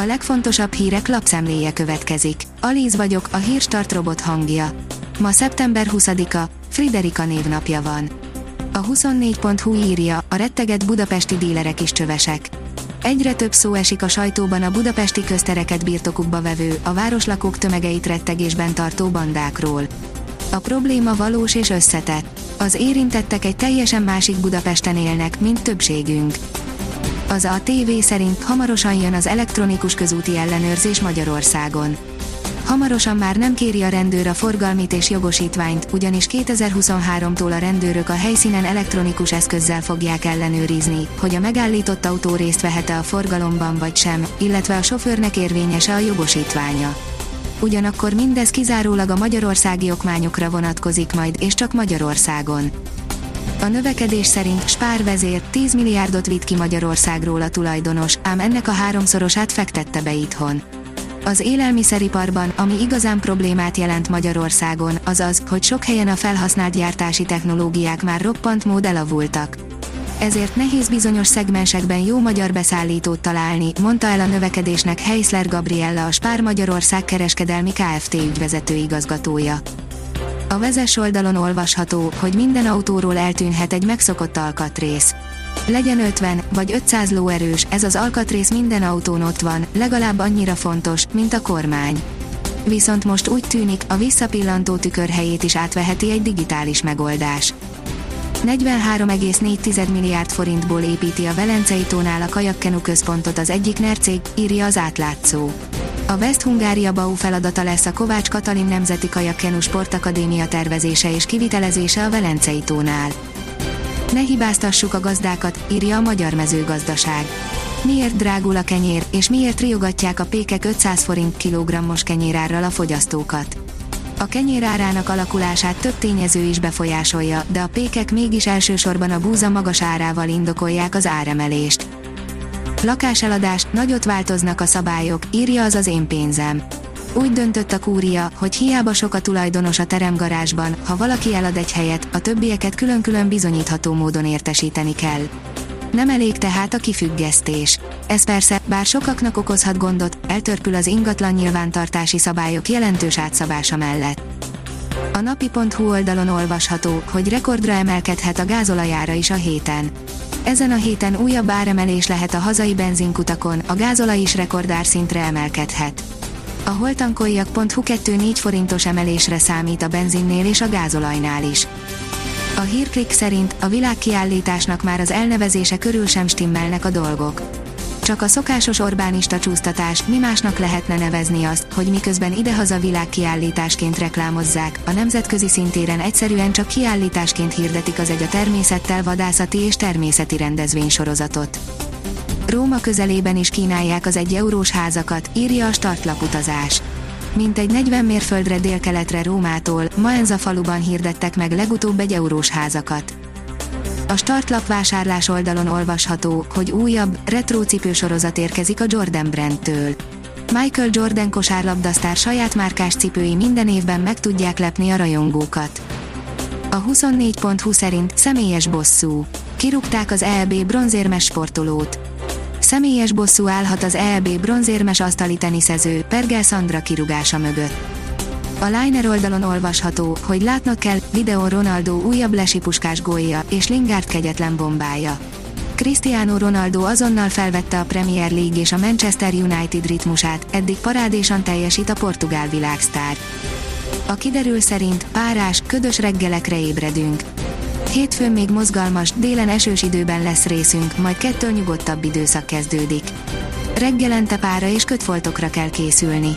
A legfontosabb hírek lapszemléje következik. Alíz vagyok, a hírstart robot hangja. Ma szeptember 20-a, Friderika névnapja van. A 24.hu írja, a retteget budapesti dílerek is csövesek. Egyre több szó esik a sajtóban a budapesti köztereket birtokukba vevő, a városlakók tömegeit rettegésben tartó bandákról. A probléma valós és összetett. Az érintettek egy teljesen másik Budapesten élnek, mint többségünk. Az a TV szerint hamarosan jön az elektronikus közúti ellenőrzés Magyarországon. Hamarosan már nem kéri a rendőr a forgalmit és jogosítványt, ugyanis 2023-tól a rendőrök a helyszínen elektronikus eszközzel fogják ellenőrizni, hogy a megállított autó részt vehet-e a forgalomban vagy sem, illetve a sofőrnek érvényese a jogosítványa. Ugyanakkor mindez kizárólag a magyarországi okmányokra vonatkozik majd, és csak Magyarországon. A növekedés szerint Spár vezér 10 milliárdot vitt ki Magyarországról a tulajdonos, ám ennek a háromszorosát fektette be itthon. Az élelmiszeriparban, ami igazán problémát jelent Magyarországon, az az, hogy sok helyen a felhasznált gyártási technológiák már roppant mód elavultak. Ezért nehéz bizonyos szegmensekben jó magyar beszállítót találni, mondta el a növekedésnek Heisler Gabriella a Spár Magyarország kereskedelmi Kft. ügyvezető igazgatója. A vezes oldalon olvasható, hogy minden autóról eltűnhet egy megszokott alkatrész. Legyen 50 vagy 500 lóerős, ez az alkatrész minden autón ott van, legalább annyira fontos, mint a kormány. Viszont most úgy tűnik, a visszapillantó tükör helyét is átveheti egy digitális megoldás. 43,4 milliárd forintból építi a Velencei tónál a kajakkenu központot az egyik NER cég, írja az átlátszó. A West Hungária Bau feladata lesz a Kovács Katalin Nemzeti Kajakkenu Sportakadémia tervezése és kivitelezése a Velencei tónál. Ne hibáztassuk a gazdákat, írja a Magyar Mezőgazdaság. Miért drágul a kenyér, és miért riogatják a pékek 500 forint kilogrammos kenyérárral a fogyasztókat? A kenyér árának alakulását több tényező is befolyásolja, de a pékek mégis elsősorban a búza magas árával indokolják az áremelést. Lakáseladás, nagyot változnak a szabályok, írja az az én pénzem. Úgy döntött a kúria, hogy hiába sok a tulajdonos a teremgarázsban, ha valaki elad egy helyet, a többieket külön-külön bizonyítható módon értesíteni kell. Nem elég tehát a kifüggesztés. Ez persze, bár sokaknak okozhat gondot, eltörpül az ingatlan nyilvántartási szabályok jelentős átszabása mellett. A napi.hu oldalon olvasható, hogy rekordra emelkedhet a gázolajára is a héten. Ezen a héten újabb áremelés lehet a hazai benzinkutakon, a gázolaj is rekordárszintre emelkedhet. A holtankoljak.hu 2-4 forintos emelésre számít a benzinnél és a gázolajnál is. A hírklik szerint a világkiállításnak már az elnevezése körül sem stimmelnek a dolgok. Csak a szokásos Orbánista csúsztatás, mi másnak lehetne nevezni azt, hogy miközben idehaza világkiállításként reklámozzák, a nemzetközi szintéren egyszerűen csak kiállításként hirdetik az egy a természettel vadászati és természeti rendezvénysorozatot. Róma közelében is kínálják az egy eurós házakat, írja a startlaputazás mintegy 40 mérföldre délkeletre Rómától, Maenza faluban hirdettek meg legutóbb egy eurós házakat. A startlap vásárlás oldalon olvasható, hogy újabb, retro cipősorozat érkezik a Jordan brandtől. Michael Jordan kosárlabdasztár saját márkás cipői minden évben meg tudják lepni a rajongókat. A 24.20 szerint személyes bosszú. Kirúgták az EB bronzérmes sportolót. Személyes bosszú állhat az EB bronzérmes asztali teniszező, Pergel Sandra kirugása mögött. A Liner oldalon olvasható, hogy látnak kell, videó Ronaldo újabb lesipuskás gólja, és Lingard kegyetlen bombája. Cristiano Ronaldo azonnal felvette a Premier League és a Manchester United ritmusát, eddig parádésan teljesít a portugál világsztár. A kiderül szerint párás, ködös reggelekre ébredünk. Hétfőn még mozgalmas, délen esős időben lesz részünk, majd kettől nyugodtabb időszak kezdődik. Reggelente pára és kötfoltokra kell készülni.